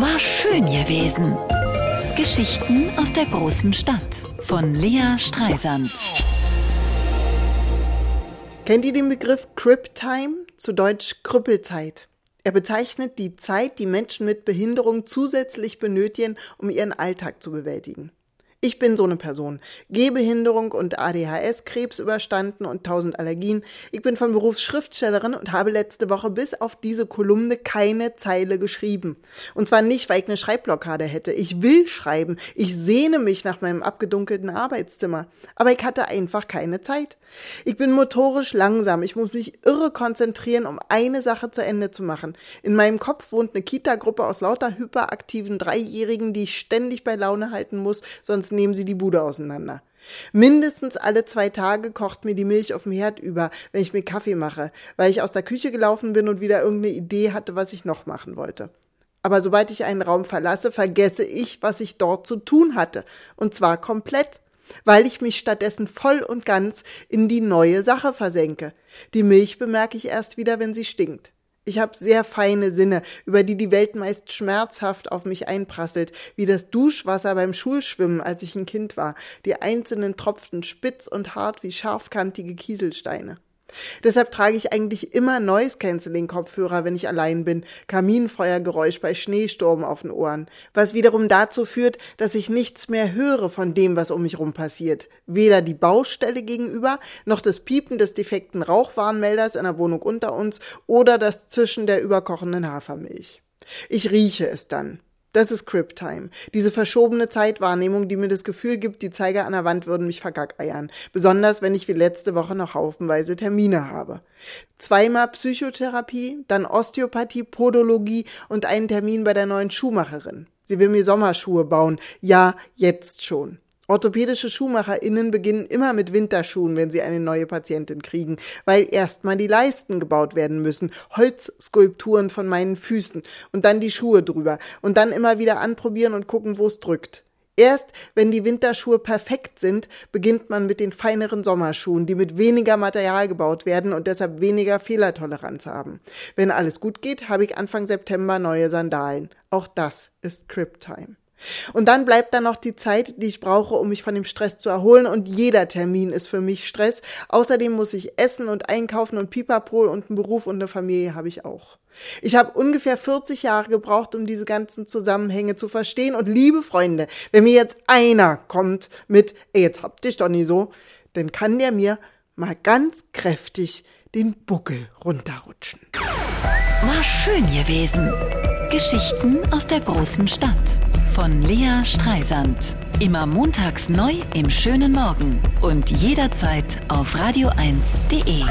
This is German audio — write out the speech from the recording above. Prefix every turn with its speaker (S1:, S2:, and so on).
S1: War schön gewesen. Geschichten aus der großen Stadt von Lea Streisand.
S2: Kennt ihr den Begriff Crip Time, zu Deutsch Krüppelzeit? Er bezeichnet die Zeit, die Menschen mit Behinderung zusätzlich benötigen, um ihren Alltag zu bewältigen. Ich bin so eine Person. Gehbehinderung und ADHS, Krebs überstanden und tausend Allergien. Ich bin von Beruf Schriftstellerin und habe letzte Woche bis auf diese Kolumne keine Zeile geschrieben. Und zwar nicht, weil ich eine Schreibblockade hätte. Ich will schreiben. Ich sehne mich nach meinem abgedunkelten Arbeitszimmer. Aber ich hatte einfach keine Zeit. Ich bin motorisch langsam. Ich muss mich irre konzentrieren, um eine Sache zu Ende zu machen. In meinem Kopf wohnt eine Kita-Gruppe aus lauter hyperaktiven Dreijährigen, die ich ständig bei Laune halten muss, sonst sonst nehmen sie die Bude auseinander. Mindestens alle zwei Tage kocht mir die Milch auf dem Herd über, wenn ich mir Kaffee mache, weil ich aus der Küche gelaufen bin und wieder irgendeine Idee hatte, was ich noch machen wollte. Aber sobald ich einen Raum verlasse, vergesse ich, was ich dort zu tun hatte. Und zwar komplett, weil ich mich stattdessen voll und ganz in die neue Sache versenke. Die Milch bemerke ich erst wieder, wenn sie stinkt. Ich habe sehr feine Sinne, über die die Welt meist schmerzhaft auf mich einprasselt, wie das Duschwasser beim Schulschwimmen, als ich ein Kind war, die einzelnen Tropfen spitz und hart wie scharfkantige Kieselsteine. Deshalb trage ich eigentlich immer Noise-Canceling-Kopfhörer, wenn ich allein bin, Kaminfeuergeräusch bei Schneesturm auf den Ohren, was wiederum dazu führt, dass ich nichts mehr höre von dem, was um mich rum passiert. Weder die Baustelle gegenüber, noch das Piepen des defekten Rauchwarnmelders in der Wohnung unter uns oder das Zischen der überkochenden Hafermilch. Ich rieche es dann. Das ist Crip Time. Diese verschobene Zeitwahrnehmung, die mir das Gefühl gibt, die Zeiger an der Wand würden mich vergackeiern. Besonders, wenn ich wie letzte Woche noch haufenweise Termine habe. Zweimal Psychotherapie, dann Osteopathie, Podologie und einen Termin bei der neuen Schuhmacherin. Sie will mir Sommerschuhe bauen. Ja, jetzt schon. Orthopädische SchuhmacherInnen beginnen immer mit Winterschuhen, wenn sie eine neue Patientin kriegen, weil erstmal die Leisten gebaut werden müssen, Holzskulpturen von meinen Füßen und dann die Schuhe drüber und dann immer wieder anprobieren und gucken, wo es drückt. Erst wenn die Winterschuhe perfekt sind, beginnt man mit den feineren Sommerschuhen, die mit weniger Material gebaut werden und deshalb weniger Fehlertoleranz haben. Wenn alles gut geht, habe ich Anfang September neue Sandalen. Auch das ist Crip Time. Und dann bleibt da noch die Zeit, die ich brauche, um mich von dem Stress zu erholen. Und jeder Termin ist für mich Stress. Außerdem muss ich essen und einkaufen und Pipapo und einen Beruf und eine Familie habe ich auch. Ich habe ungefähr 40 Jahre gebraucht, um diese ganzen Zusammenhänge zu verstehen. Und liebe Freunde, wenn mir jetzt einer kommt mit, ey, jetzt habt ihr doch nie so, dann kann der mir mal ganz kräftig den Buckel runterrutschen.
S1: War schön gewesen. Geschichten aus der großen Stadt von Lea Streisand. Immer montags neu im schönen Morgen und jederzeit auf radio1.de.